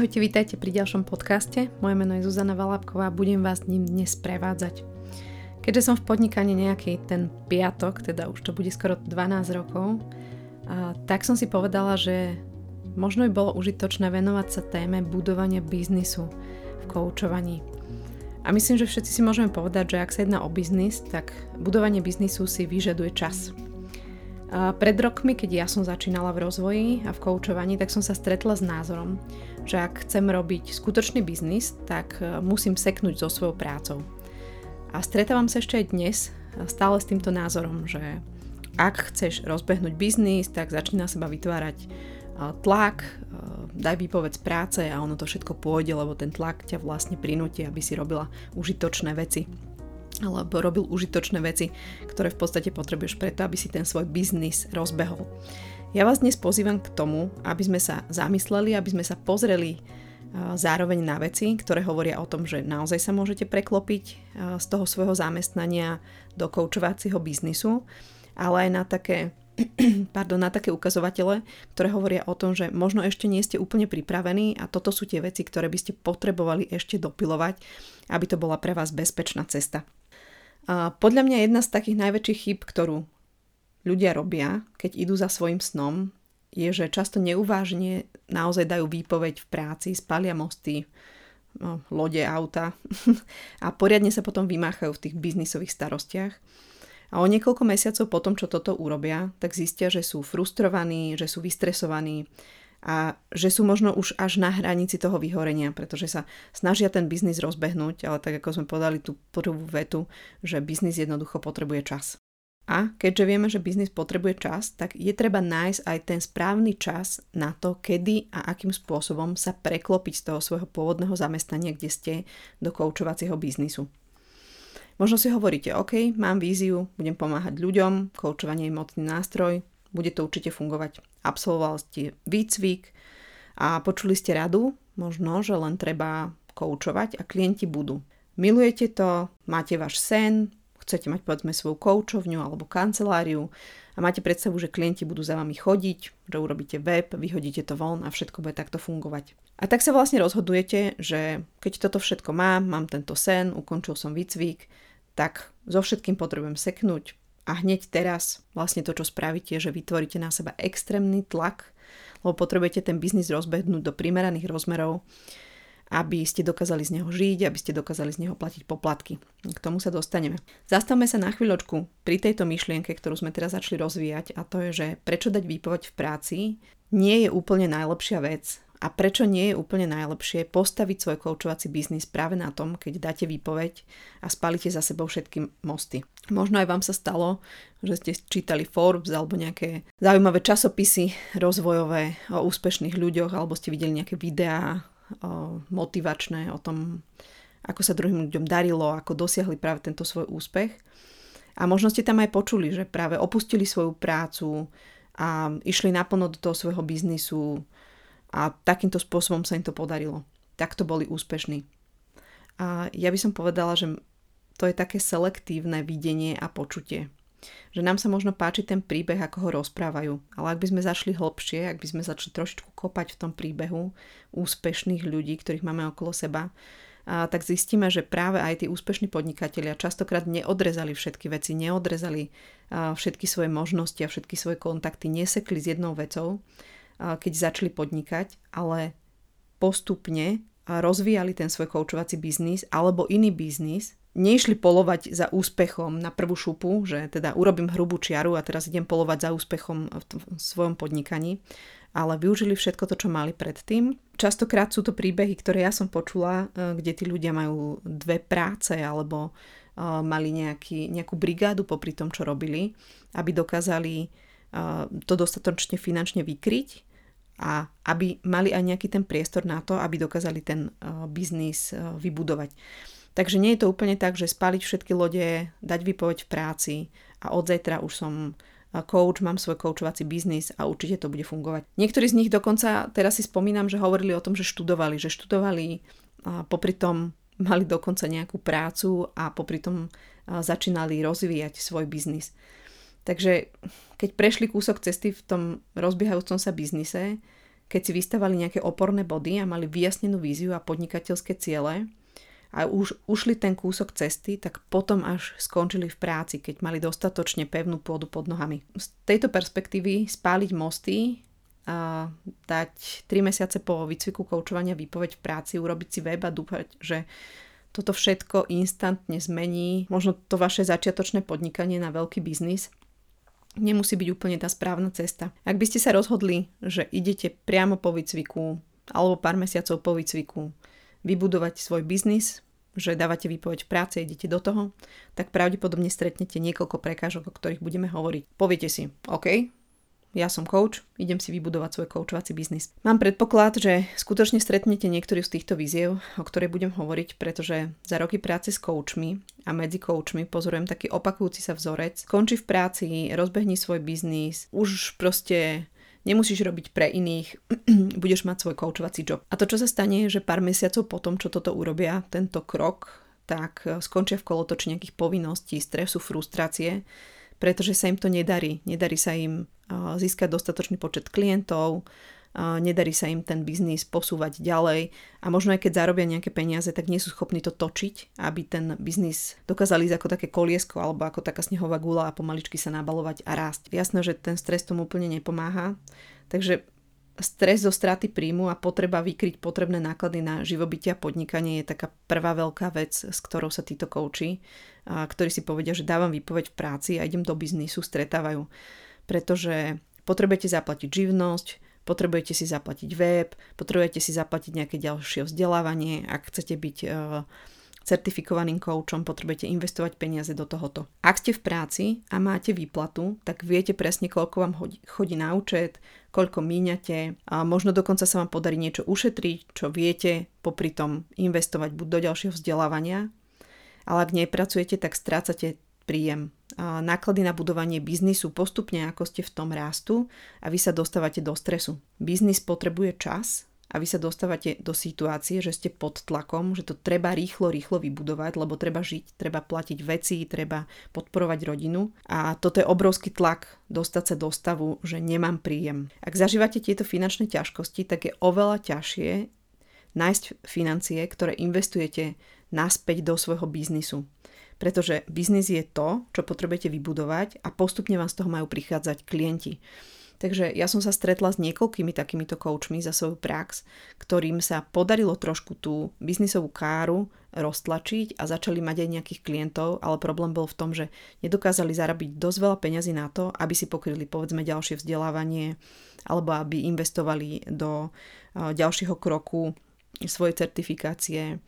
Ahojte, vítajte pri ďalšom podcaste. Moje meno je Zuzana Valábková a budem vás ním dnes prevádzať. Keďže som v podnikaní nejaký ten piatok, teda už to bude skoro 12 rokov, a tak som si povedala, že možno by bolo užitočné venovať sa téme budovania biznisu v koučovaní. A myslím, že všetci si môžeme povedať, že ak sa jedná o biznis, tak budovanie biznisu si vyžaduje čas. A pred rokmi, keď ja som začínala v rozvoji a v koučovaní, tak som sa stretla s názorom, že ak chcem robiť skutočný biznis, tak e, musím seknúť so svojou prácou. A stretávam sa ešte aj dnes e, stále s týmto názorom, že ak chceš rozbehnúť biznis, tak začína seba vytvárať e, tlak, daj výpoveď z práce a ono to všetko pôjde, lebo ten tlak ťa vlastne prinúti, aby si robila užitočné veci alebo robil užitočné veci, ktoré v podstate potrebuješ preto, aby si ten svoj biznis rozbehol. Ja vás dnes pozývam k tomu, aby sme sa zamysleli, aby sme sa pozreli zároveň na veci, ktoré hovoria o tom, že naozaj sa môžete preklopiť z toho svojho zamestnania do koučovacieho biznisu, ale aj na také, pardon, na také ukazovatele, ktoré hovoria o tom, že možno ešte nie ste úplne pripravení a toto sú tie veci, ktoré by ste potrebovali ešte dopilovať, aby to bola pre vás bezpečná cesta. Podľa mňa jedna z takých najväčších chyb, ktorú ľudia robia, keď idú za svojim snom, je, že často neuvážne naozaj dajú výpoveď v práci, spalia mosty, no, lode, auta a poriadne sa potom vymáchajú v tých biznisových starostiach. A o niekoľko mesiacov potom, čo toto urobia, tak zistia, že sú frustrovaní, že sú vystresovaní a že sú možno už až na hranici toho vyhorenia, pretože sa snažia ten biznis rozbehnúť, ale tak ako sme povedali tú prvú vetu, že biznis jednoducho potrebuje čas. A keďže vieme, že biznis potrebuje čas, tak je treba nájsť aj ten správny čas na to, kedy a akým spôsobom sa preklopiť z toho svojho pôvodného zamestnania, kde ste, do koučovacieho biznisu. Možno si hovoríte, OK, mám víziu, budem pomáhať ľuďom, koučovanie je mocný nástroj, bude to určite fungovať. Absolvovali ste výcvik a počuli ste radu, možno, že len treba koučovať a klienti budú. Milujete to, máte váš sen, chcete mať povedzme svoju koučovňu alebo kanceláriu a máte predstavu, že klienti budú za vami chodiť, že urobíte web, vyhodíte to von a všetko bude takto fungovať. A tak sa vlastne rozhodujete, že keď toto všetko mám, mám tento sen, ukončil som výcvik, tak so všetkým potrebujem seknúť a hneď teraz vlastne to, čo spravíte, že vytvoríte na seba extrémny tlak, lebo potrebujete ten biznis rozbehnúť do primeraných rozmerov aby ste dokázali z neho žiť, aby ste dokázali z neho platiť poplatky. K tomu sa dostaneme. Zastavme sa na chvíľočku pri tejto myšlienke, ktorú sme teraz začali rozvíjať a to je, že prečo dať výpoveď v práci nie je úplne najlepšia vec a prečo nie je úplne najlepšie postaviť svoj koučovací biznis práve na tom, keď dáte výpoveď a spalíte za sebou všetky mosty. Možno aj vám sa stalo, že ste čítali Forbes alebo nejaké zaujímavé časopisy rozvojové o úspešných ľuďoch alebo ste videli nejaké videá motivačné o tom, ako sa druhým ľuďom darilo, ako dosiahli práve tento svoj úspech. A možno ste tam aj počuli, že práve opustili svoju prácu a išli naplno do toho svojho biznisu a takýmto spôsobom sa im to podarilo. Takto boli úspešní. A ja by som povedala, že to je také selektívne videnie a počutie že nám sa možno páči ten príbeh, ako ho rozprávajú. Ale ak by sme zašli hlbšie, ak by sme začali trošičku kopať v tom príbehu úspešných ľudí, ktorých máme okolo seba, a tak zistíme, že práve aj tí úspešní podnikatelia častokrát neodrezali všetky veci, neodrezali všetky svoje možnosti a všetky svoje kontakty, nesekli s jednou vecou, keď začali podnikať, ale postupne rozvíjali ten svoj koučovací biznis alebo iný biznis neišli polovať za úspechom na prvú šupu, že teda urobím hrubú čiaru a teraz idem polovať za úspechom v, v svojom podnikaní, ale využili všetko to, čo mali predtým. Častokrát sú to príbehy, ktoré ja som počula, e, kde tí ľudia majú dve práce alebo uh, mali nejaký, nejakú brigádu popri tom, čo robili, aby dokázali uh, to dostatočne finančne vykryť a aby mali aj nejaký ten priestor na to, aby dokázali ten biznis vybudovať. Takže nie je to úplne tak, že spaliť všetky lode, dať výpoveď v práci a od zajtra už som coach, mám svoj coachovací biznis a určite to bude fungovať. Niektorí z nich dokonca, teraz si spomínam, že hovorili o tom, že študovali, že študovali a popri tom mali dokonca nejakú prácu a popri tom začínali rozvíjať svoj biznis. Takže keď prešli kúsok cesty v tom rozbiehajúcom sa biznise, keď si vystavali nejaké oporné body a mali vyjasnenú víziu a podnikateľské ciele a už ušli ten kúsok cesty, tak potom až skončili v práci, keď mali dostatočne pevnú pôdu pod nohami. Z tejto perspektívy spáliť mosty a dať 3 mesiace po výcviku koučovania výpoveď v práci, urobiť si web a dúfať, že toto všetko instantne zmení možno to vaše začiatočné podnikanie na veľký biznis, nemusí byť úplne tá správna cesta. Ak by ste sa rozhodli, že idete priamo po výcviku alebo pár mesiacov po výcviku vybudovať svoj biznis, že dávate výpoveď v práce, idete do toho, tak pravdepodobne stretnete niekoľko prekážok, o ktorých budeme hovoriť. Poviete si, OK, ja som coach, idem si vybudovať svoj coachovací biznis. Mám predpoklad, že skutočne stretnete niektorý z týchto víziev, o ktorej budem hovoriť, pretože za roky práce s coachmi a medzi coachmi pozorujem taký opakujúci sa vzorec. Končí v práci, rozbehni svoj biznis, už proste nemusíš robiť pre iných, budeš mať svoj coachovací job. A to, čo sa stane, je, že pár mesiacov potom, čo toto urobia, tento krok, tak skončia v kolotoči nejakých povinností, stresu, frustrácie, pretože sa im to nedarí. Nedarí sa im získať dostatočný počet klientov, nedarí sa im ten biznis posúvať ďalej a možno aj keď zarobia nejaké peniaze, tak nie sú schopní to točiť, aby ten biznis dokázali ísť ako také koliesko alebo ako taká snehová gula a pomaličky sa nabalovať a rásť. Jasné, že ten stres tomu úplne nepomáha, takže stres zo straty príjmu a potreba vykryť potrebné náklady na živobytie a podnikanie je taká prvá veľká vec, s ktorou sa títo kouči, ktorí si povedia, že dávam výpoveď v práci a idem do biznisu, stretávajú. Pretože potrebujete zaplatiť živnosť, potrebujete si zaplatiť web, potrebujete si zaplatiť nejaké ďalšie vzdelávanie, ak chcete byť uh, certifikovaným koučom, potrebujete investovať peniaze do tohoto. Ak ste v práci a máte výplatu, tak viete presne, koľko vám chodí na účet, koľko míňate a možno dokonca sa vám podarí niečo ušetriť, čo viete popri tom investovať buď do ďalšieho vzdelávania, ale ak nepracujete, tak strácate príjem. Náklady na budovanie biznisu postupne, ako ste v tom rastu a vy sa dostávate do stresu. Biznis potrebuje čas a vy sa dostávate do situácie, že ste pod tlakom, že to treba rýchlo, rýchlo vybudovať, lebo treba žiť, treba platiť veci, treba podporovať rodinu. A toto je obrovský tlak dostať sa do stavu, že nemám príjem. Ak zažívate tieto finančné ťažkosti, tak je oveľa ťažšie nájsť financie, ktoré investujete naspäť do svojho biznisu pretože biznis je to, čo potrebujete vybudovať a postupne vám z toho majú prichádzať klienti. Takže ja som sa stretla s niekoľkými takýmito coachmi za svoju prax, ktorým sa podarilo trošku tú biznisovú káru roztlačiť a začali mať aj nejakých klientov, ale problém bol v tom, že nedokázali zarobiť dosť veľa peňazí na to, aby si pokryli povedzme ďalšie vzdelávanie alebo aby investovali do ďalšieho kroku svojej certifikácie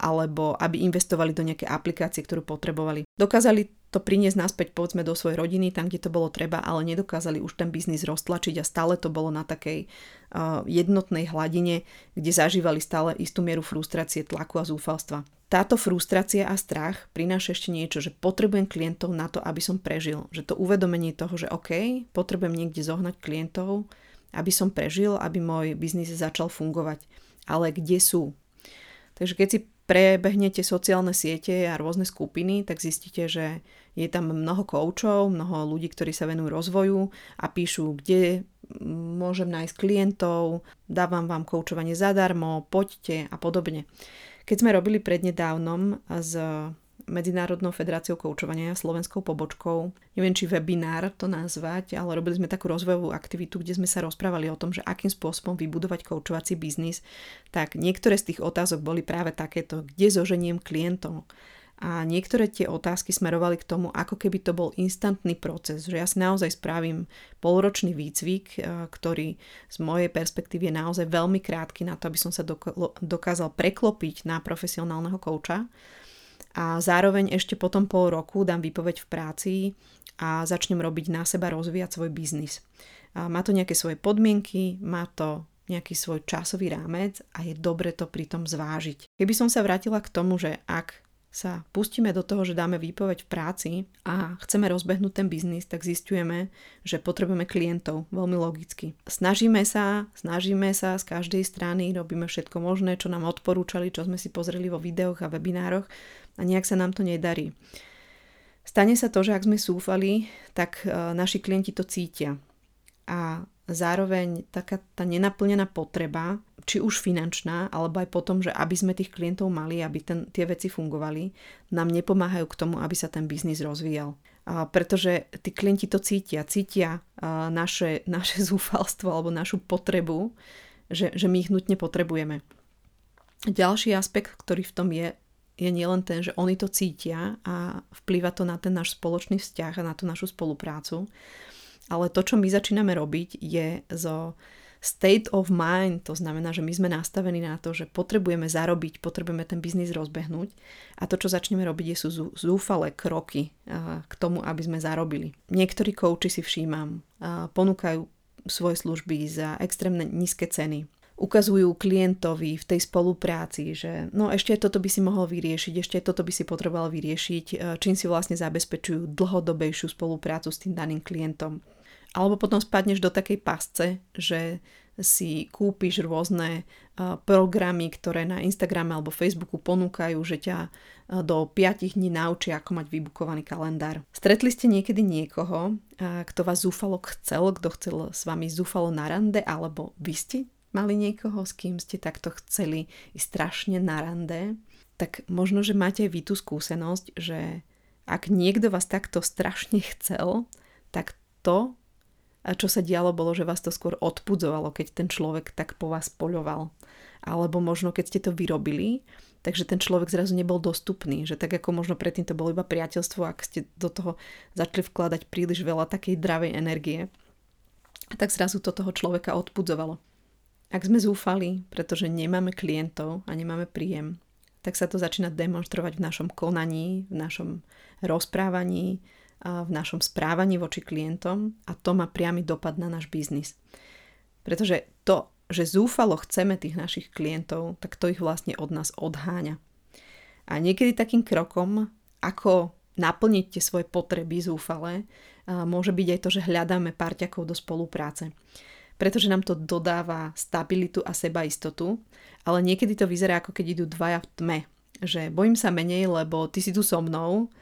alebo aby investovali do nejaké aplikácie, ktorú potrebovali. Dokázali to priniesť naspäť povedzme do svojej rodiny, tam, kde to bolo treba, ale nedokázali už ten biznis roztlačiť a stále to bolo na takej uh, jednotnej hladine, kde zažívali stále istú mieru frustrácie, tlaku a zúfalstva. Táto frustrácia a strach prináša ešte niečo, že potrebujem klientov na to, aby som prežil. Že to uvedomenie toho, že OK, potrebujem niekde zohnať klientov, aby som prežil, aby môj biznis začal fungovať. Ale kde sú? Takže keď si prebehnete sociálne siete a rôzne skupiny, tak zistíte, že je tam mnoho koučov, mnoho ľudí, ktorí sa venujú rozvoju a píšu, kde môžem nájsť klientov, dávam vám koučovanie zadarmo, poďte a podobne. Keď sme robili prednedávnom s Medzinárodnou federáciou koučovania, slovenskou pobočkou. Neviem, či webinár to nazvať, ale robili sme takú rozvojovú aktivitu, kde sme sa rozprávali o tom, že akým spôsobom vybudovať koučovací biznis. Tak niektoré z tých otázok boli práve takéto, kde zoženiem klientov. A niektoré tie otázky smerovali k tomu, ako keby to bol instantný proces, že ja si naozaj spravím polročný výcvik, e, ktorý z mojej perspektívy je naozaj veľmi krátky na to, aby som sa dokázal preklopiť na profesionálneho kouča a zároveň ešte potom pol roku dám výpoveď v práci a začnem robiť na seba, rozvíjať svoj biznis. A má to nejaké svoje podmienky, má to nejaký svoj časový rámec a je dobre to pritom zvážiť. Keby som sa vrátila k tomu, že ak sa pustíme do toho, že dáme výpoveď v práci a chceme rozbehnúť ten biznis, tak zistujeme, že potrebujeme klientov, veľmi logicky. Snažíme sa, snažíme sa z každej strany, robíme všetko možné, čo nám odporúčali, čo sme si pozreli vo videoch a webinároch a nejak sa nám to nedarí. Stane sa to, že ak sme súfali, tak e, naši klienti to cítia. A zároveň taká tá nenaplnená potreba, či už finančná, alebo aj potom, že aby sme tých klientov mali, aby ten, tie veci fungovali, nám nepomáhajú k tomu, aby sa ten biznis rozvíjal. A pretože tí klienti to cítia, cítia naše, naše zúfalstvo alebo našu potrebu, že, že my ich nutne potrebujeme. Ďalší aspekt, ktorý v tom je, je nielen ten, že oni to cítia a vplýva to na ten náš spoločný vzťah a na tú našu spoluprácu, ale to, čo my začíname robiť, je zo state of mind, to znamená, že my sme nastavení na to, že potrebujeme zarobiť, potrebujeme ten biznis rozbehnúť a to, čo začneme robiť, sú zúfalé kroky k tomu, aby sme zarobili. Niektorí kouči si všímam, ponúkajú svoje služby za extrémne nízke ceny, ukazujú klientovi v tej spolupráci, že no ešte toto by si mohol vyriešiť, ešte toto by si potreboval vyriešiť, čím si vlastne zabezpečujú dlhodobejšiu spoluprácu s tým daným klientom. Alebo potom spadneš do takej pasce, že si kúpiš rôzne programy, ktoré na Instagrame alebo Facebooku ponúkajú, že ťa do 5 dní naučia, ako mať vybukovaný kalendár. Stretli ste niekedy niekoho, kto vás zúfalo chcel, kto chcel s vami zúfalo na rande, alebo vy ste mali niekoho, s kým ste takto chceli ísť strašne na rande, tak možno, že máte aj vy tú skúsenosť, že ak niekto vás takto strašne chcel, tak to čo sa dialo, bolo, že vás to skôr odpudzovalo, keď ten človek tak po vás poľoval. Alebo možno, keď ste to vyrobili, takže ten človek zrazu nebol dostupný. Že tak ako možno predtým to bolo iba priateľstvo, ak ste do toho začali vkladať príliš veľa takej dravej energie, tak zrazu to toho človeka odpudzovalo. Ak sme zúfali, pretože nemáme klientov a nemáme príjem, tak sa to začína demonstrovať v našom konaní, v našom rozprávaní, v našom správaní voči klientom a to má priamy dopad na náš biznis. Pretože to, že zúfalo chceme tých našich klientov, tak to ich vlastne od nás odháňa. A niekedy takým krokom, ako naplniť tie svoje potreby zúfale, môže byť aj to, že hľadáme parťakov do spolupráce. Pretože nám to dodáva stabilitu a sebaistotu, ale niekedy to vyzerá ako keď idú dvaja v tme. Že bojím sa menej, lebo ty si tu so mnou,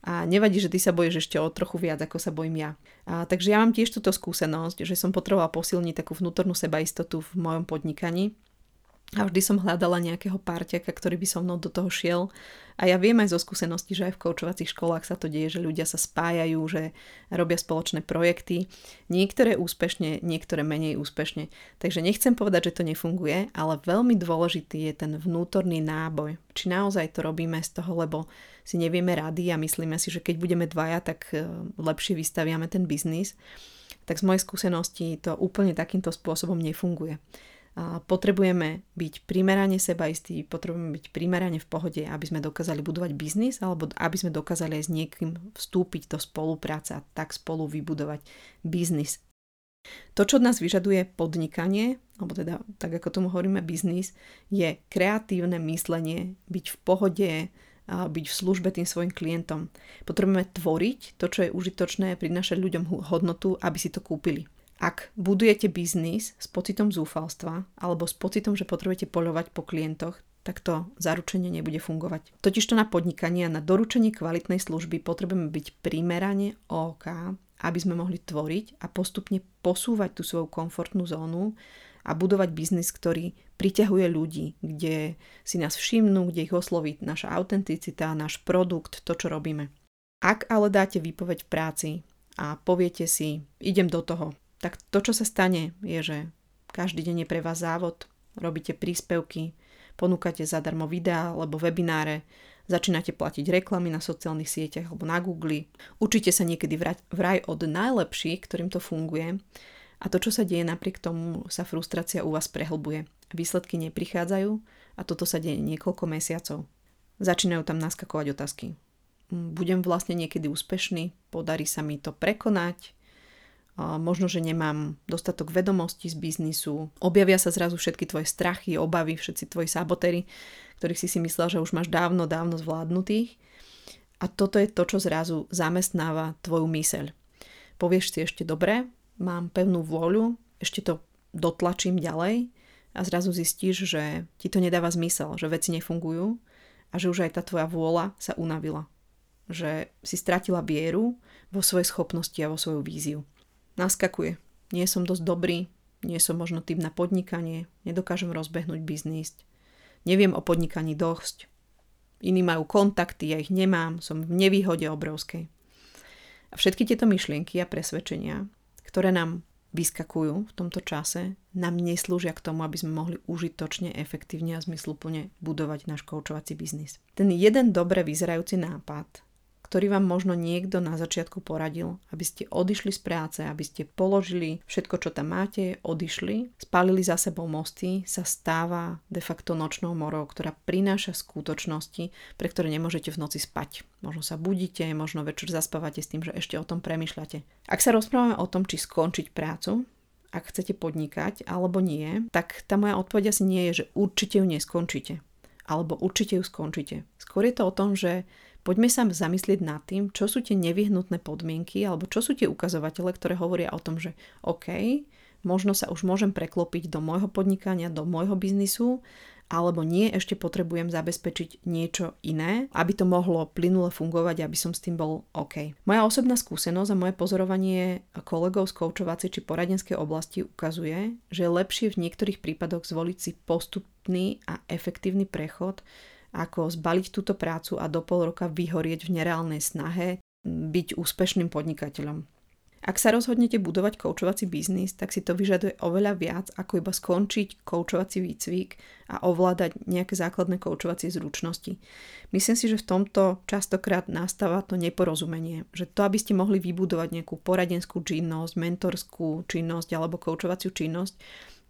a nevadí, že ty sa bojíš ešte o trochu viac, ako sa bojím ja. A, takže ja mám tiež túto skúsenosť, že som potrebovala posilniť takú vnútornú sebaistotu v mojom podnikaní a vždy som hľadala nejakého párťaka, ktorý by so mnou do toho šiel. A ja viem aj zo skúsenosti, že aj v koučovacích školách sa to deje, že ľudia sa spájajú, že robia spoločné projekty. Niektoré úspešne, niektoré menej úspešne. Takže nechcem povedať, že to nefunguje, ale veľmi dôležitý je ten vnútorný náboj. Či naozaj to robíme z toho, lebo si nevieme rady a myslíme si, že keď budeme dvaja, tak e, lepšie vystaviame ten biznis. Tak z mojej skúsenosti to úplne takýmto spôsobom nefunguje potrebujeme byť primerane sebaistí, potrebujeme byť primerane v pohode, aby sme dokázali budovať biznis alebo aby sme dokázali aj s niekým vstúpiť do spolupráce a tak spolu vybudovať biznis. To, čo od nás vyžaduje podnikanie, alebo teda tak ako tomu hovoríme biznis, je kreatívne myslenie, byť v pohode, byť v službe tým svojim klientom. Potrebujeme tvoriť to, čo je užitočné, prinašať ľuďom hodnotu, aby si to kúpili. Ak budujete biznis s pocitom zúfalstva alebo s pocitom, že potrebujete poľovať po klientoch, tak to zaručenie nebude fungovať. Totižto na podnikanie a na doručenie kvalitnej služby potrebujeme byť primerane OK, aby sme mohli tvoriť a postupne posúvať tú svoju komfortnú zónu a budovať biznis, ktorý priťahuje ľudí, kde si nás všimnú, kde ich osloví naša autenticita, náš produkt, to, čo robíme. Ak ale dáte výpoveď v práci a poviete si, idem do toho, tak to, čo sa stane, je, že každý deň je pre vás závod, robíte príspevky, ponúkate zadarmo videá alebo webináre, začínate platiť reklamy na sociálnych sieťach alebo na Google, učíte sa niekedy vraj od najlepších, ktorým to funguje a to, čo sa deje napriek tomu, sa frustrácia u vás prehlbuje. Výsledky neprichádzajú a toto sa deje niekoľko mesiacov. Začínajú tam naskakovať otázky. Budem vlastne niekedy úspešný? Podarí sa mi to prekonať? Možno, že nemám dostatok vedomostí z biznisu, objavia sa zrazu všetky tvoje strachy, obavy, všetci tvoji sabotéry, ktorých si si myslel, že už máš dávno, dávno zvládnutých. A toto je to, čo zrazu zamestnáva tvoju myseľ. Povieš si ešte dobre, mám pevnú vôľu, ešte to dotlačím ďalej a zrazu zistíš, že ti to nedáva zmysel, že veci nefungujú a že už aj tá tvoja vôľa sa unavila. Že si stratila vieru vo svoje schopnosti a vo svoju víziu naskakuje. nie som dosť dobrý, nie som možno typ na podnikanie, nedokážem rozbehnúť biznis, neviem o podnikaní dosť, iní majú kontakty, ja ich nemám, som v nevýhode obrovskej. A všetky tieto myšlienky a presvedčenia, ktoré nám vyskakujú v tomto čase, nám neslúžia k tomu, aby sme mohli užitočne, efektívne a zmysluplne budovať náš koučovací biznis. Ten jeden dobre vyzerajúci nápad ktorý vám možno niekto na začiatku poradil, aby ste odišli z práce, aby ste položili všetko, čo tam máte, odišli, spálili za sebou mosty, sa stáva de facto nočnou morou, ktorá prináša skutočnosti, pre ktoré nemôžete v noci spať. Možno sa budíte, možno večer zaspávate s tým, že ešte o tom premyšľate. Ak sa rozprávame o tom, či skončiť prácu, ak chcete podnikať alebo nie, tak tá moja odpoveď asi nie je, že určite ju neskončíte. Alebo určite ju skončíte. Skôr je to o tom, že Poďme sa zamyslieť nad tým, čo sú tie nevyhnutné podmienky alebo čo sú tie ukazovatele, ktoré hovoria o tom, že OK, možno sa už môžem preklopiť do môjho podnikania, do môjho biznisu, alebo nie, ešte potrebujem zabezpečiť niečo iné, aby to mohlo plynule fungovať, aby som s tým bol OK. Moja osobná skúsenosť a moje pozorovanie kolegov z koučovacej či poradenskej oblasti ukazuje, že je lepšie v niektorých prípadoch zvoliť si postupný a efektívny prechod ako zbaliť túto prácu a do pol roka vyhorieť v nereálnej snahe byť úspešným podnikateľom. Ak sa rozhodnete budovať koučovací biznis, tak si to vyžaduje oveľa viac ako iba skončiť koučovací výcvik a ovládať nejaké základné koučovacie zručnosti. Myslím si, že v tomto častokrát nastáva to neporozumenie, že to, aby ste mohli vybudovať nejakú poradenskú činnosť, mentorskú činnosť alebo koučovaciu činnosť,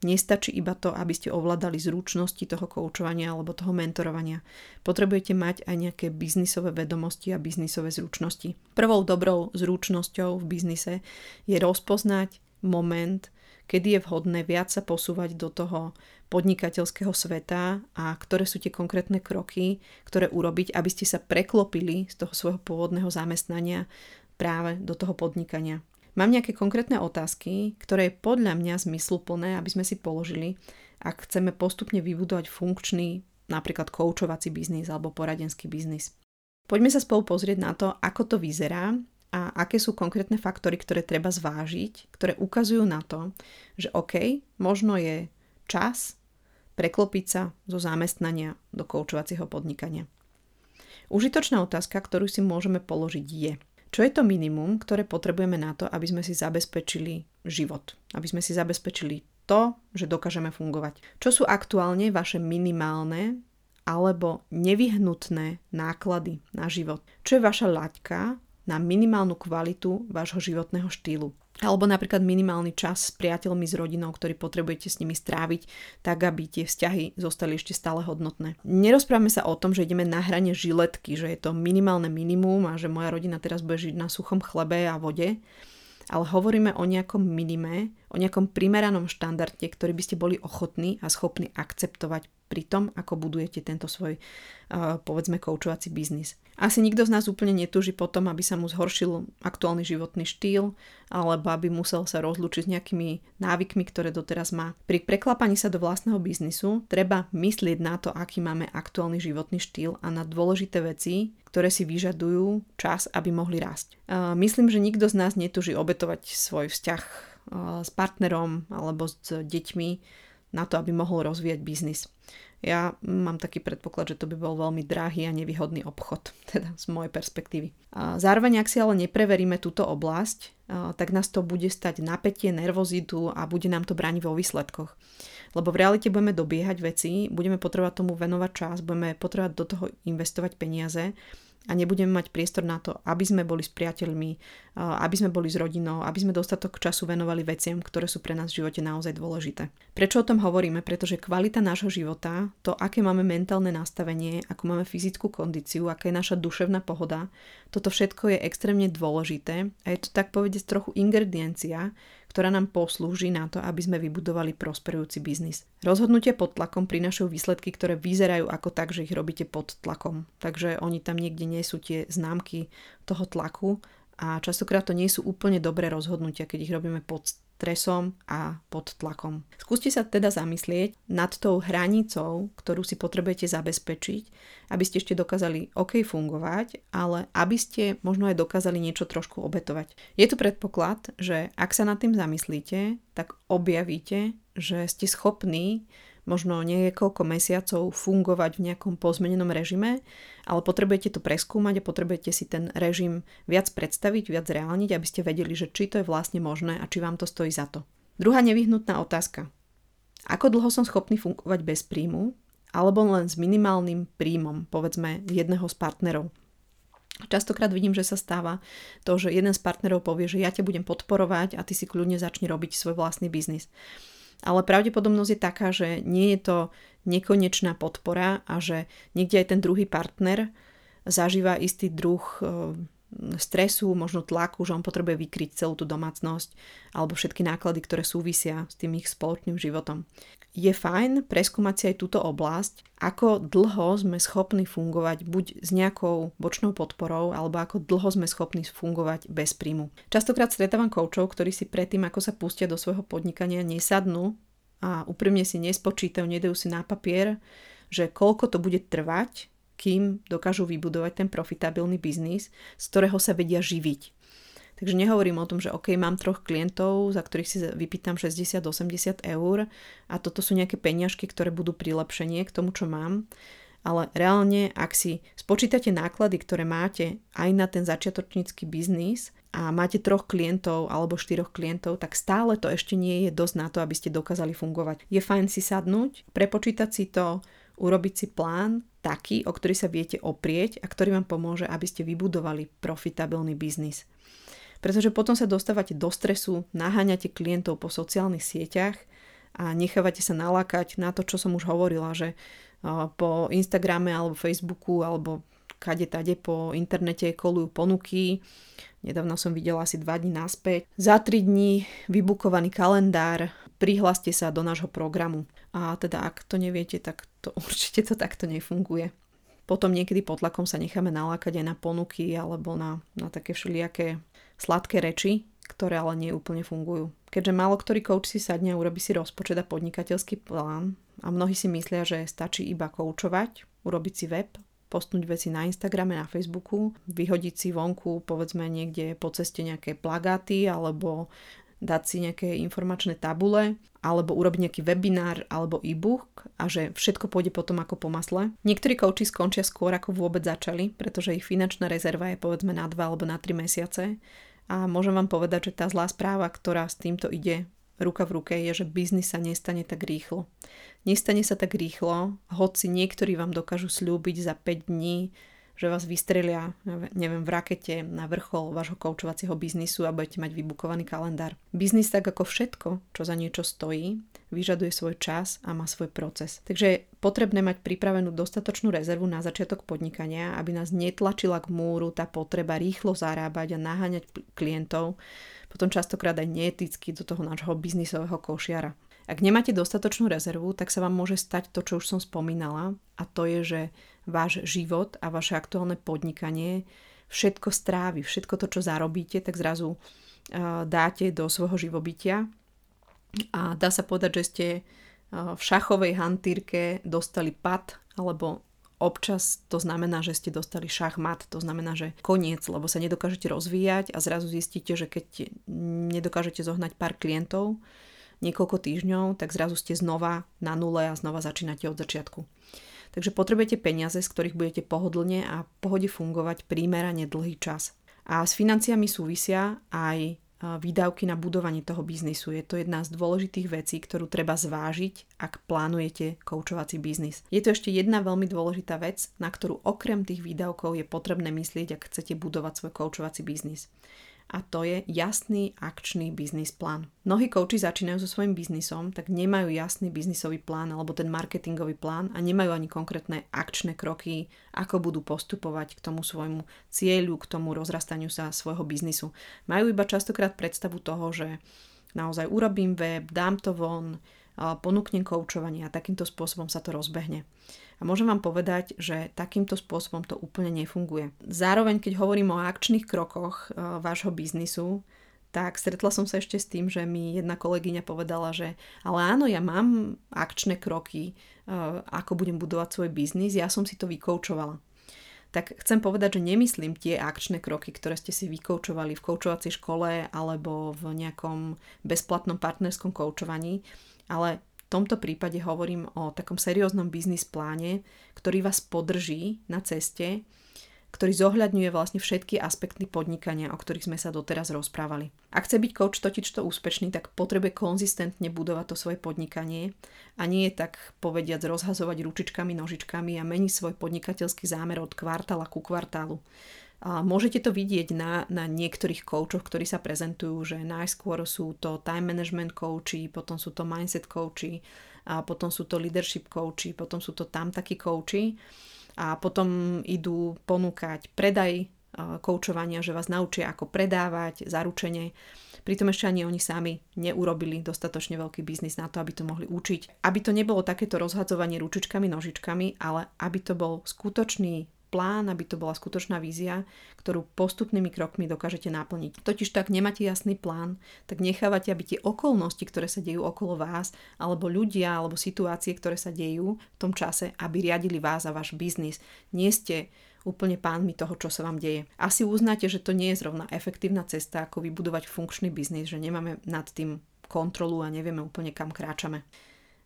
Nestačí iba to, aby ste ovládali zručnosti toho koučovania alebo toho mentorovania. Potrebujete mať aj nejaké biznisové vedomosti a biznisové zručnosti. Prvou dobrou zručnosťou v biznise je rozpoznať moment, kedy je vhodné viac sa posúvať do toho podnikateľského sveta a ktoré sú tie konkrétne kroky, ktoré urobiť, aby ste sa preklopili z toho svojho pôvodného zamestnania práve do toho podnikania. Mám nejaké konkrétne otázky, ktoré je podľa mňa zmysluplné, aby sme si položili, ak chceme postupne vybudovať funkčný napríklad koučovací biznis alebo poradenský biznis. Poďme sa spolu pozrieť na to, ako to vyzerá a aké sú konkrétne faktory, ktoré treba zvážiť, ktoré ukazujú na to, že OK, možno je čas preklopiť sa zo zamestnania do koučovacieho podnikania. Užitočná otázka, ktorú si môžeme položiť je, čo je to minimum, ktoré potrebujeme na to, aby sme si zabezpečili život? Aby sme si zabezpečili to, že dokážeme fungovať. Čo sú aktuálne vaše minimálne alebo nevyhnutné náklady na život? Čo je vaša laťka na minimálnu kvalitu vášho životného štýlu? Alebo napríklad minimálny čas s priateľmi, s rodinou, ktorý potrebujete s nimi stráviť, tak aby tie vzťahy zostali ešte stále hodnotné. Nerozprávame sa o tom, že ideme na hrane žiletky, že je to minimálne minimum a že moja rodina teraz bude žiť na suchom chlebe a vode, ale hovoríme o nejakom minime, o nejakom primeranom štandarde, ktorý by ste boli ochotní a schopní akceptovať pri tom, ako budujete tento svoj, uh, povedzme, koučovací biznis. Asi nikto z nás úplne netúži potom, aby sa mu zhoršil aktuálny životný štýl, alebo aby musel sa rozlúčiť s nejakými návykmi, ktoré doteraz má. Pri preklapaní sa do vlastného biznisu treba myslieť na to, aký máme aktuálny životný štýl a na dôležité veci, ktoré si vyžadujú čas, aby mohli rásť. Uh, myslím, že nikto z nás netúži obetovať svoj vzťah s partnerom alebo s deťmi na to, aby mohol rozvíjať biznis. Ja mám taký predpoklad, že to by bol veľmi drahý a nevýhodný obchod, teda z mojej perspektívy. Zároveň, ak si ale nepreveríme túto oblasť, tak nás to bude stať napätie, nervozitu a bude nám to brániť vo výsledkoch. Lebo v realite budeme dobiehať veci, budeme potrebovať tomu venovať čas, budeme potrebovať do toho investovať peniaze a nebudeme mať priestor na to, aby sme boli s priateľmi, aby sme boli s rodinou, aby sme dostatok času venovali veciam, ktoré sú pre nás v živote naozaj dôležité. Prečo o tom hovoríme? Pretože kvalita nášho života, to, aké máme mentálne nastavenie, ako máme fyzickú kondíciu, aká je naša duševná pohoda, toto všetko je extrémne dôležité a je to tak povedať trochu ingrediencia, ktorá nám poslúži na to, aby sme vybudovali prosperujúci biznis. Rozhodnutie pod tlakom prinášajú výsledky, ktoré vyzerajú ako tak, že ich robíte pod tlakom. Takže oni tam niekde nie sú tie známky toho tlaku, a častokrát to nie sú úplne dobré rozhodnutia, keď ich robíme pod stresom a pod tlakom. Skúste sa teda zamyslieť nad tou hranicou, ktorú si potrebujete zabezpečiť, aby ste ešte dokázali OK fungovať, ale aby ste možno aj dokázali niečo trošku obetovať. Je tu predpoklad, že ak sa nad tým zamyslíte, tak objavíte, že ste schopní možno niekoľko mesiacov fungovať v nejakom pozmenenom režime, ale potrebujete to preskúmať a potrebujete si ten režim viac predstaviť, viac reálniť, aby ste vedeli, že či to je vlastne možné a či vám to stojí za to. Druhá nevyhnutná otázka. Ako dlho som schopný fungovať bez príjmu alebo len s minimálnym príjmom, povedzme jedného z partnerov. Častokrát vidím, že sa stáva to, že jeden z partnerov povie, že ja ťa budem podporovať a ty si kľudne začni robiť svoj vlastný biznis ale pravdepodobnosť je taká, že nie je to nekonečná podpora a že niekde aj ten druhý partner zažíva istý druh e, stresu, možno tlaku, že on potrebuje vykryť celú tú domácnosť alebo všetky náklady, ktoré súvisia s tým ich spoločným životom je fajn preskúmať si aj túto oblasť, ako dlho sme schopní fungovať buď s nejakou bočnou podporou, alebo ako dlho sme schopní fungovať bez príjmu. Častokrát stretávam koučov, ktorí si predtým, ako sa pustia do svojho podnikania, nesadnú a úprimne si nespočítajú, nedajú si na papier, že koľko to bude trvať, kým dokážu vybudovať ten profitabilný biznis, z ktorého sa vedia živiť. Takže nehovorím o tom, že OK, mám troch klientov, za ktorých si vypýtam 60-80 eur a toto sú nejaké peňažky, ktoré budú prilepšenie k tomu, čo mám. Ale reálne, ak si spočítate náklady, ktoré máte aj na ten začiatočnícky biznis a máte troch klientov alebo štyroch klientov, tak stále to ešte nie je dosť na to, aby ste dokázali fungovať. Je fajn si sadnúť, prepočítať si to, urobiť si plán taký, o ktorý sa viete oprieť a ktorý vám pomôže, aby ste vybudovali profitabilný biznis. Pretože potom sa dostávate do stresu, naháňate klientov po sociálnych sieťach a nechávate sa nalákať na to, čo som už hovorila, že po Instagrame alebo Facebooku alebo kade tade po internete kolujú ponuky. Nedávno som videla asi 2 dní naspäť. Za 3 dní vybukovaný kalendár, prihláste sa do nášho programu. A teda ak to neviete, tak to určite to takto nefunguje. Potom niekedy pod tlakom sa necháme nalákať aj na ponuky alebo na, na také všelijaké sladké reči, ktoré ale nie úplne fungujú. Keďže málo ktorý coach si sadne a urobí si rozpočet a podnikateľský plán a mnohí si myslia, že stačí iba koučovať, urobiť si web, postnúť veci na Instagrame, na Facebooku, vyhodiť si vonku, povedzme niekde po ceste nejaké plagáty alebo dať si nejaké informačné tabule alebo urobiť nejaký webinár alebo e-book a že všetko pôjde potom ako po masle. Niektorí kouči skončia skôr ako vôbec začali, pretože ich finančná rezerva je povedzme na 2 alebo na 3 mesiace a môžem vám povedať, že tá zlá správa, ktorá s týmto ide ruka v ruke, je, že biznis sa nestane tak rýchlo. Nestane sa tak rýchlo, hoci niektorí vám dokážu slúbiť za 5 dní, že vás vystrelia, neviem, v rakete na vrchol vášho koučovacieho biznisu a budete mať vybukovaný kalendár. Biznis tak ako všetko, čo za niečo stojí, vyžaduje svoj čas a má svoj proces. Takže je potrebné mať pripravenú dostatočnú rezervu na začiatok podnikania, aby nás netlačila k múru tá potreba rýchlo zarábať a naháňať klientov, potom častokrát aj neeticky do toho nášho biznisového košiara. Ak nemáte dostatočnú rezervu, tak sa vám môže stať to, čo už som spomínala, a to je, že váš život a vaše aktuálne podnikanie všetko strávi, všetko to, čo zarobíte, tak zrazu uh, dáte do svojho živobytia a dá sa povedať, že ste v šachovej hantírke dostali pad, alebo občas to znamená, že ste dostali šachmat, to znamená, že koniec, lebo sa nedokážete rozvíjať a zrazu zistíte, že keď nedokážete zohnať pár klientov niekoľko týždňov, tak zrazu ste znova na nule a znova začínate od začiatku. Takže potrebujete peniaze, z ktorých budete pohodlne a pohode fungovať prímerane dlhý čas. A s financiami súvisia aj výdavky na budovanie toho biznisu. Je to jedna z dôležitých vecí, ktorú treba zvážiť, ak plánujete koučovací biznis. Je to ešte jedna veľmi dôležitá vec, na ktorú okrem tých výdavkov je potrebné myslieť, ak chcete budovať svoj koučovací biznis a to je jasný akčný biznis plán. Mnohí kouči začínajú so svojím biznisom, tak nemajú jasný biznisový plán alebo ten marketingový plán a nemajú ani konkrétne akčné kroky, ako budú postupovať k tomu svojmu cieľu, k tomu rozrastaniu sa svojho biznisu. Majú iba častokrát predstavu toho, že naozaj urobím web, dám to von, ponúknem koučovanie a takýmto spôsobom sa to rozbehne. A môžem vám povedať, že takýmto spôsobom to úplne nefunguje. Zároveň, keď hovorím o akčných krokoch uh, vášho biznisu, tak stretla som sa ešte s tým, že mi jedna kolegyňa povedala, že ale áno, ja mám akčné kroky, uh, ako budem budovať svoj biznis, ja som si to vykoučovala. Tak chcem povedať, že nemyslím tie akčné kroky, ktoré ste si vykoučovali v koučovacej škole alebo v nejakom bezplatnom partnerskom koučovaní, ale tomto prípade hovorím o takom serióznom biznis pláne, ktorý vás podrží na ceste ktorý zohľadňuje vlastne všetky aspekty podnikania, o ktorých sme sa doteraz rozprávali. Ak chce byť coach totižto úspešný, tak potrebuje konzistentne budovať to svoje podnikanie a nie je tak povediať rozhazovať ručičkami, nožičkami a meniť svoj podnikateľský zámer od kvartála ku kvartálu. A môžete to vidieť na, na niektorých coachoch, ktorí sa prezentujú, že najskôr sú to time management coachy, potom sú to mindset coachy, a potom sú to leadership coachy, potom sú to tam takí coachy a potom idú ponúkať predaj koučovania, že vás naučia ako predávať, zaručenie. Pritom ešte ani oni sami neurobili dostatočne veľký biznis na to, aby to mohli učiť. Aby to nebolo takéto rozhadzovanie ručičkami, nožičkami, ale aby to bol skutočný plán, aby to bola skutočná vízia, ktorú postupnými krokmi dokážete naplniť. Totiž tak nemáte jasný plán, tak nechávate, aby tie okolnosti, ktoré sa dejú okolo vás, alebo ľudia, alebo situácie, ktoré sa dejú v tom čase, aby riadili vás a váš biznis. Nie ste úplne pánmi toho, čo sa vám deje. Asi uznáte, že to nie je zrovna efektívna cesta, ako vybudovať funkčný biznis, že nemáme nad tým kontrolu a nevieme úplne kam kráčame.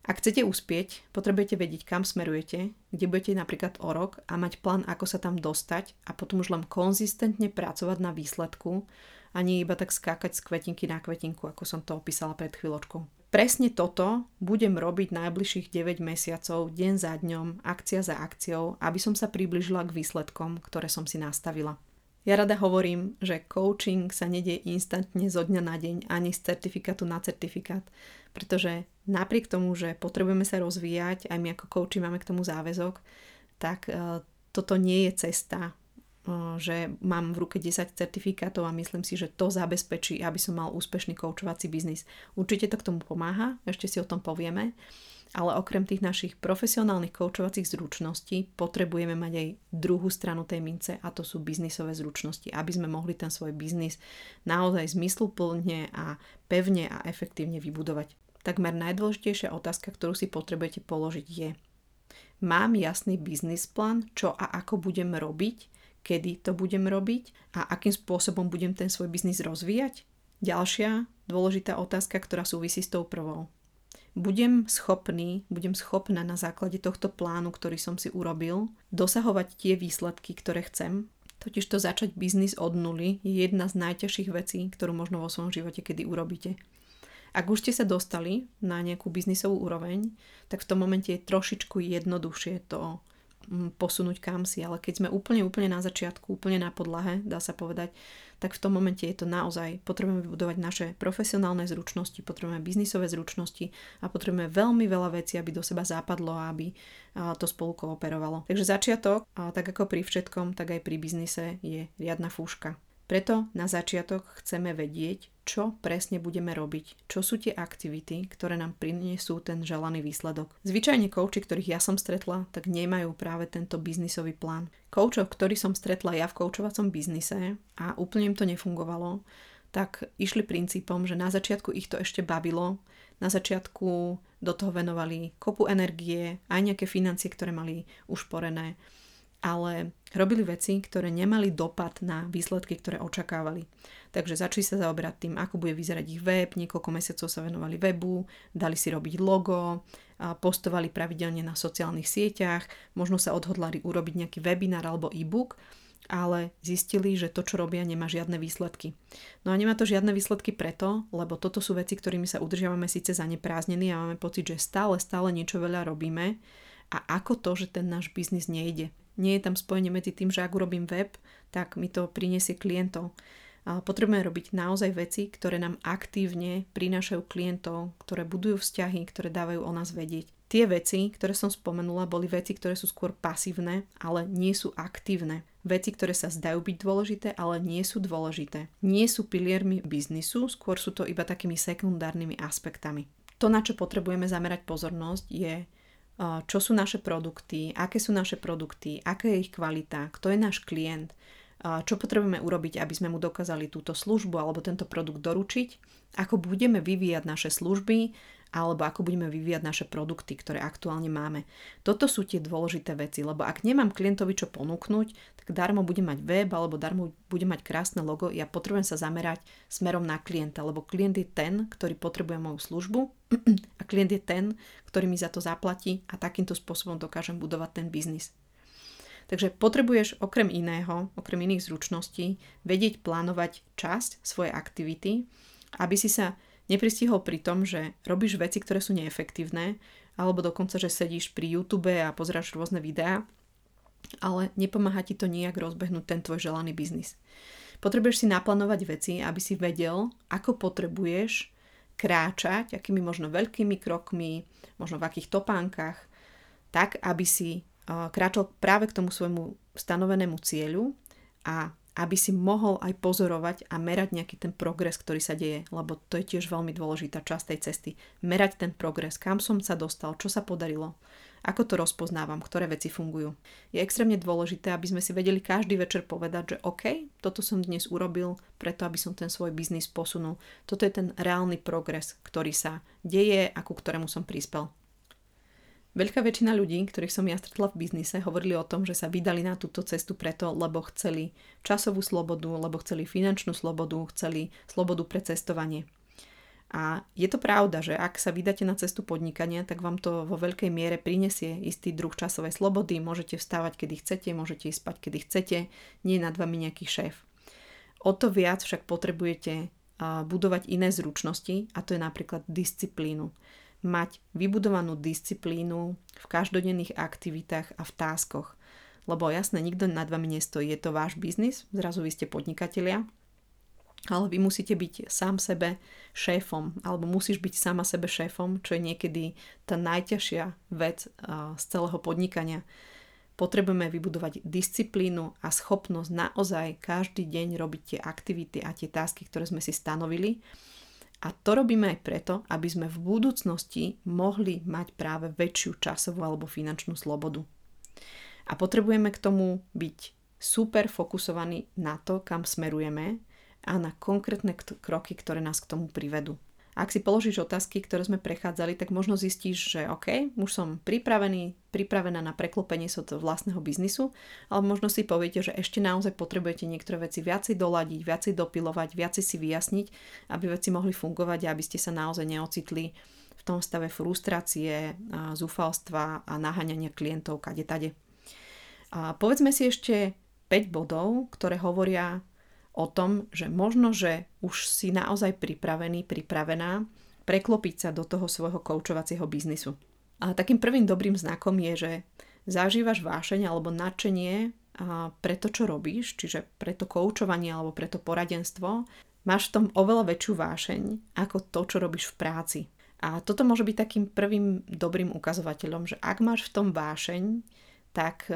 Ak chcete uspieť, potrebujete vedieť, kam smerujete, kde budete napríklad o rok a mať plán, ako sa tam dostať a potom už len konzistentne pracovať na výsledku a nie iba tak skákať z kvetinky na kvetinku, ako som to opísala pred chvíľočkou. Presne toto budem robiť najbližších 9 mesiacov, deň za dňom, akcia za akciou, aby som sa približila k výsledkom, ktoré som si nastavila. Ja rada hovorím, že coaching sa nedie instantne zo dňa na deň ani z certifikátu na certifikát, pretože napriek tomu, že potrebujeme sa rozvíjať, aj my ako coachi máme k tomu záväzok, tak uh, toto nie je cesta, uh, že mám v ruke 10 certifikátov a myslím si, že to zabezpečí, aby som mal úspešný coachovací biznis. Určite to k tomu pomáha, ešte si o tom povieme, ale okrem tých našich profesionálnych koučovacích zručností potrebujeme mať aj druhú stranu tej mince a to sú biznisové zručnosti, aby sme mohli ten svoj biznis naozaj zmysluplne a pevne a efektívne vybudovať. Takmer najdôležitejšia otázka, ktorú si potrebujete položiť je Mám jasný biznis plán, čo a ako budem robiť, kedy to budem robiť a akým spôsobom budem ten svoj biznis rozvíjať? Ďalšia dôležitá otázka, ktorá súvisí s tou prvou budem schopný, budem schopná na základe tohto plánu, ktorý som si urobil, dosahovať tie výsledky, ktoré chcem. Totiž to začať biznis od nuly je jedna z najťažších vecí, ktorú možno vo svojom živote kedy urobíte. Ak už ste sa dostali na nejakú biznisovú úroveň, tak v tom momente je trošičku jednoduchšie to posunúť kam si, ale keď sme úplne, úplne na začiatku, úplne na podlahe, dá sa povedať, tak v tom momente je to naozaj, potrebujeme vybudovať naše profesionálne zručnosti, potrebujeme biznisové zručnosti a potrebujeme veľmi veľa vecí, aby do seba západlo a aby to spolu kooperovalo. Takže začiatok, tak ako pri všetkom, tak aj pri biznise je riadna fúška. Preto na začiatok chceme vedieť, čo presne budeme robiť, čo sú tie aktivity, ktoré nám prinesú ten želaný výsledok. Zvyčajne kouči, ktorých ja som stretla, tak nemajú práve tento biznisový plán. Koučov, ktorý som stretla ja v koučovacom biznise a úplne im to nefungovalo, tak išli princípom, že na začiatku ich to ešte bavilo, na začiatku do toho venovali kopu energie, aj nejaké financie, ktoré mali ušporené ale robili veci, ktoré nemali dopad na výsledky, ktoré očakávali. Takže začali sa zaoberať tým, ako bude vyzerať ich web, niekoľko mesiacov sa venovali webu, dali si robiť logo, postovali pravidelne na sociálnych sieťach, možno sa odhodlali urobiť nejaký webinár alebo e-book, ale zistili, že to, čo robia, nemá žiadne výsledky. No a nemá to žiadne výsledky preto, lebo toto sú veci, ktorými sa udržiavame síce zaneprázdnení a máme pocit, že stále, stále niečo veľa robíme a ako to, že ten náš biznis nejde. Nie je tam spojenie medzi tým, že ak urobím web, tak mi to prinesie klientov. Potrebujeme robiť naozaj veci, ktoré nám aktívne prinášajú klientov, ktoré budujú vzťahy, ktoré dávajú o nás vedieť. Tie veci, ktoré som spomenula, boli veci, ktoré sú skôr pasívne, ale nie sú aktívne. Veci, ktoré sa zdajú byť dôležité, ale nie sú dôležité. Nie sú piliermi biznisu, skôr sú to iba takými sekundárnymi aspektami. To, na čo potrebujeme zamerať pozornosť, je čo sú naše produkty, aké sú naše produkty, aká je ich kvalita, kto je náš klient, čo potrebujeme urobiť, aby sme mu dokázali túto službu alebo tento produkt doručiť, ako budeme vyvíjať naše služby, alebo ako budeme vyvíjať naše produkty, ktoré aktuálne máme. Toto sú tie dôležité veci, lebo ak nemám klientovi čo ponúknuť, tak darmo bude mať web alebo darmo bude mať krásne logo, ja potrebujem sa zamerať smerom na klienta, lebo klient je ten, ktorý potrebuje moju službu a klient je ten, ktorý mi za to zaplatí a takýmto spôsobom dokážem budovať ten biznis. Takže potrebuješ okrem iného, okrem iných zručností, vedieť plánovať časť svojej aktivity, aby si sa nepristihol pri tom, že robíš veci, ktoré sú neefektívne, alebo dokonca, že sedíš pri YouTube a pozráš rôzne videá, ale nepomáha ti to nijak rozbehnúť ten tvoj želaný biznis. Potrebuješ si naplánovať veci, aby si vedel, ako potrebuješ kráčať, akými možno veľkými krokmi, možno v akých topánkach, tak, aby si kráčal práve k tomu svojmu stanovenému cieľu a aby si mohol aj pozorovať a merať nejaký ten progres, ktorý sa deje, lebo to je tiež veľmi dôležitá časť tej cesty. Merať ten progres, kam som sa dostal, čo sa podarilo, ako to rozpoznávam, ktoré veci fungujú. Je extrémne dôležité, aby sme si vedeli každý večer povedať, že OK, toto som dnes urobil, preto aby som ten svoj biznis posunul. Toto je ten reálny progres, ktorý sa deje a ku ktorému som prispel. Veľká väčšina ľudí, ktorých som ja stretla v biznise, hovorili o tom, že sa vydali na túto cestu preto, lebo chceli časovú slobodu, lebo chceli finančnú slobodu, chceli slobodu pre cestovanie. A je to pravda, že ak sa vydáte na cestu podnikania, tak vám to vo veľkej miere prinesie istý druh časovej slobody, môžete vstávať, kedy chcete, môžete ísť spať, kedy chcete, nie je nad vami nejaký šéf. O to viac však potrebujete budovať iné zručnosti a to je napríklad disciplínu mať vybudovanú disciplínu v každodenných aktivitách a v táskoch. Lebo jasne, nikto nad vami nestojí, je to váš biznis, zrazu vy ste podnikatelia, ale vy musíte byť sám sebe šéfom, alebo musíš byť sama sebe šéfom, čo je niekedy tá najťažšia vec z celého podnikania. Potrebujeme vybudovať disciplínu a schopnosť naozaj každý deň robiť tie aktivity a tie tásky, ktoré sme si stanovili a to robíme aj preto, aby sme v budúcnosti mohli mať práve väčšiu časovú alebo finančnú slobodu. A potrebujeme k tomu byť super fokusovaní na to, kam smerujeme a na konkrétne kroky, ktoré nás k tomu privedú. Ak si položíš otázky, ktoré sme prechádzali, tak možno zistíš, že OK, už som pripravený, pripravená na preklopenie sa do vlastného biznisu, ale možno si poviete, že ešte naozaj potrebujete niektoré veci viacej doladiť, viacej dopilovať, viacej si vyjasniť, aby veci mohli fungovať a aby ste sa naozaj neocitli v tom stave frustrácie, zúfalstva a naháňania klientov kade tade. A povedzme si ešte 5 bodov, ktoré hovoria o tom, že možno, že už si naozaj pripravený, pripravená preklopiť sa do toho svojho koučovacieho biznisu. A takým prvým dobrým znakom je, že zažívaš vášeň alebo nadšenie pre to, čo robíš, čiže pre to koučovanie alebo pre to poradenstvo, máš v tom oveľa väčšiu vášeň ako to, čo robíš v práci. A toto môže byť takým prvým dobrým ukazovateľom, že ak máš v tom vášeň, tak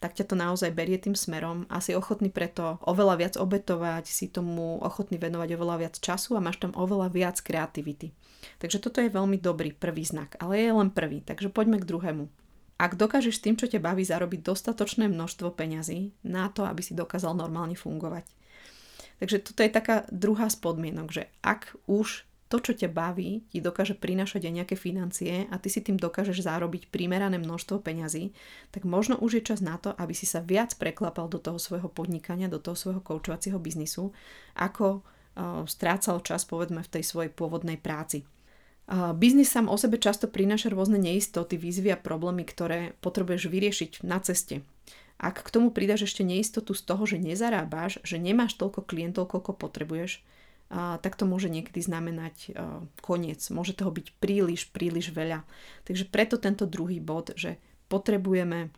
tak ťa to naozaj berie tým smerom a si ochotný preto oveľa viac obetovať, si tomu ochotný venovať oveľa viac času a máš tam oveľa viac kreativity. Takže toto je veľmi dobrý prvý znak, ale je len prvý, takže poďme k druhému. Ak dokážeš tým, čo ťa baví, zarobiť dostatočné množstvo peňazí na to, aby si dokázal normálne fungovať. Takže toto je taká druhá z podmienok, že ak už to, čo ťa baví, ti dokáže prinášať aj nejaké financie a ty si tým dokážeš zárobiť primerané množstvo peňazí, tak možno už je čas na to, aby si sa viac preklapal do toho svojho podnikania, do toho svojho koučovacieho biznisu, ako uh, strácal čas povedzme v tej svojej pôvodnej práci. Uh, biznis sám o sebe často prináša rôzne neistoty, výzvy a problémy, ktoré potrebuješ vyriešiť na ceste. Ak k tomu pridaš ešte neistotu z toho, že nezarábaš, že nemáš toľko klientov, koľko potrebuješ, tak to môže niekedy znamenať koniec. Môže toho byť príliš, príliš veľa. Takže preto tento druhý bod, že potrebujeme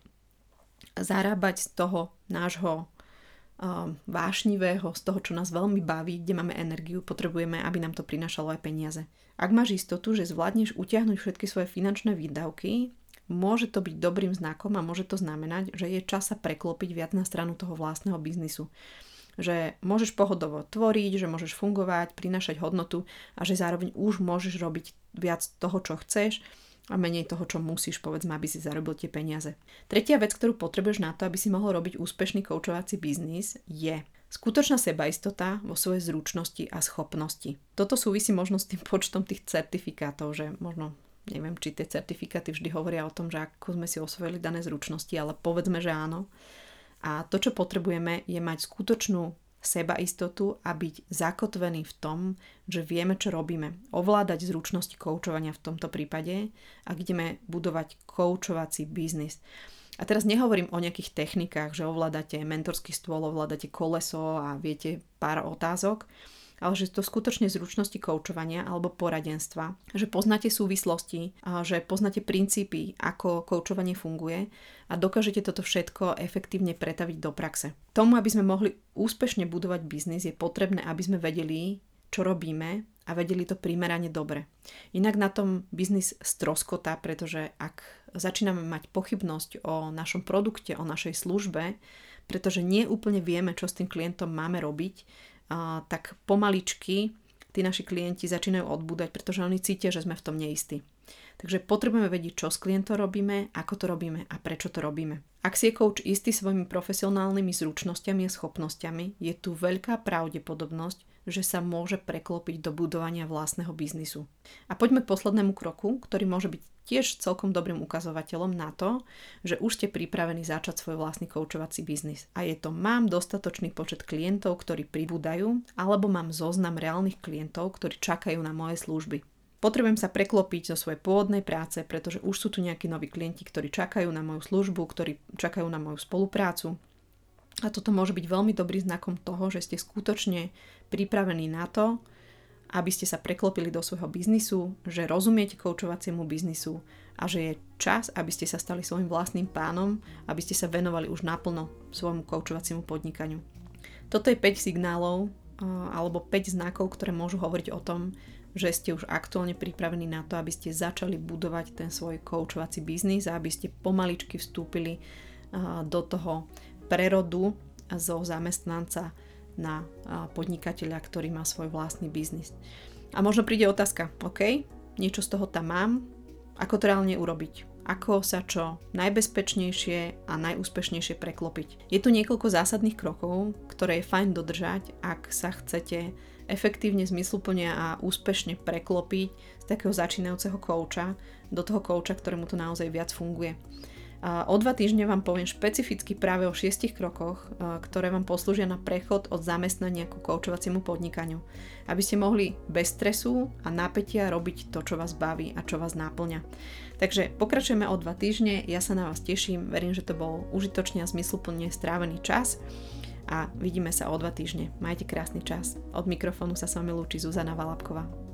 zarábať z toho nášho vášnivého, z toho, čo nás veľmi baví, kde máme energiu, potrebujeme, aby nám to prinášalo aj peniaze. Ak máš istotu, že zvládneš utiahnuť všetky svoje finančné výdavky, môže to byť dobrým znakom a môže to znamenať, že je čas sa preklopiť viac na stranu toho vlastného biznisu že môžeš pohodovo tvoriť, že môžeš fungovať, prinašať hodnotu a že zároveň už môžeš robiť viac toho, čo chceš a menej toho, čo musíš, povedzme, aby si zarobil tie peniaze. Tretia vec, ktorú potrebuješ na to, aby si mohol robiť úspešný koučovací biznis, je skutočná sebaistota vo svojej zručnosti a schopnosti. Toto súvisí možno s tým počtom tých certifikátov, že možno neviem, či tie certifikáty vždy hovoria o tom, že ako sme si osvojili dané zručnosti, ale povedzme, že áno. A to, čo potrebujeme, je mať skutočnú sebaistotu a byť zakotvený v tom, že vieme, čo robíme. Ovládať zručnosti koučovania v tomto prípade a ideme budovať koučovací biznis. A teraz nehovorím o nejakých technikách, že ovládate mentorský stôl, ovládate koleso a viete pár otázok, ale že to skutočne zručnosti koučovania alebo poradenstva, že poznáte súvislosti, že poznáte princípy, ako koučovanie funguje a dokážete toto všetko efektívne pretaviť do praxe. Tomu, aby sme mohli úspešne budovať biznis, je potrebné, aby sme vedeli, čo robíme a vedeli to primerane dobre. Inak na tom biznis stroskotá, pretože ak začíname mať pochybnosť o našom produkte, o našej službe, pretože nie úplne vieme, čo s tým klientom máme robiť, tak pomaličky tí naši klienti začínajú odbúdať, pretože oni cítia, že sme v tom neistí. Takže potrebujeme vedieť, čo s klientom robíme, ako to robíme a prečo to robíme. Ak si je coach istý svojimi profesionálnymi zručnosťami a schopnosťami, je tu veľká pravdepodobnosť, že sa môže preklopiť do budovania vlastného biznisu. A poďme k poslednému kroku, ktorý môže byť tiež celkom dobrým ukazovateľom na to, že už ste pripravení začať svoj vlastný koučovací biznis. A je to mám dostatočný počet klientov, ktorí pribúdajú, alebo mám zoznam reálnych klientov, ktorí čakajú na moje služby. Potrebujem sa preklopiť zo svojej pôvodnej práce, pretože už sú tu nejakí noví klienti, ktorí čakajú na moju službu, ktorí čakajú na moju spoluprácu. A toto môže byť veľmi dobrý znakom toho, že ste skutočne pripravení na to, aby ste sa preklopili do svojho biznisu, že rozumiete koučovaciemu biznisu a že je čas, aby ste sa stali svojim vlastným pánom, aby ste sa venovali už naplno svojmu koučovaciemu podnikaniu. Toto je 5 signálov alebo 5 znakov, ktoré môžu hovoriť o tom, že ste už aktuálne pripravení na to, aby ste začali budovať ten svoj koučovací biznis a aby ste pomaličky vstúpili do toho prerodu zo zamestnanca na podnikateľa, ktorý má svoj vlastný biznis. A možno príde otázka, OK, niečo z toho tam mám, ako to reálne urobiť? Ako sa čo najbezpečnejšie a najúspešnejšie preklopiť? Je tu niekoľko zásadných krokov, ktoré je fajn dodržať, ak sa chcete efektívne, zmysluplne a úspešne preklopiť z takého začínajúceho kouča do toho kouča, ktorému to naozaj viac funguje. A o dva týždne vám poviem špecificky práve o šiestich krokoch, ktoré vám poslúžia na prechod od zamestnania ku koučovaciemu podnikaniu, aby ste mohli bez stresu a napätia robiť to, čo vás baví a čo vás náplňa. Takže pokračujeme o dva týždne, ja sa na vás teším, verím, že to bol užitočný a zmysluplne strávený čas a vidíme sa o dva týždne. Majte krásny čas. Od mikrofónu sa s vami lúči Zuzana Valapková.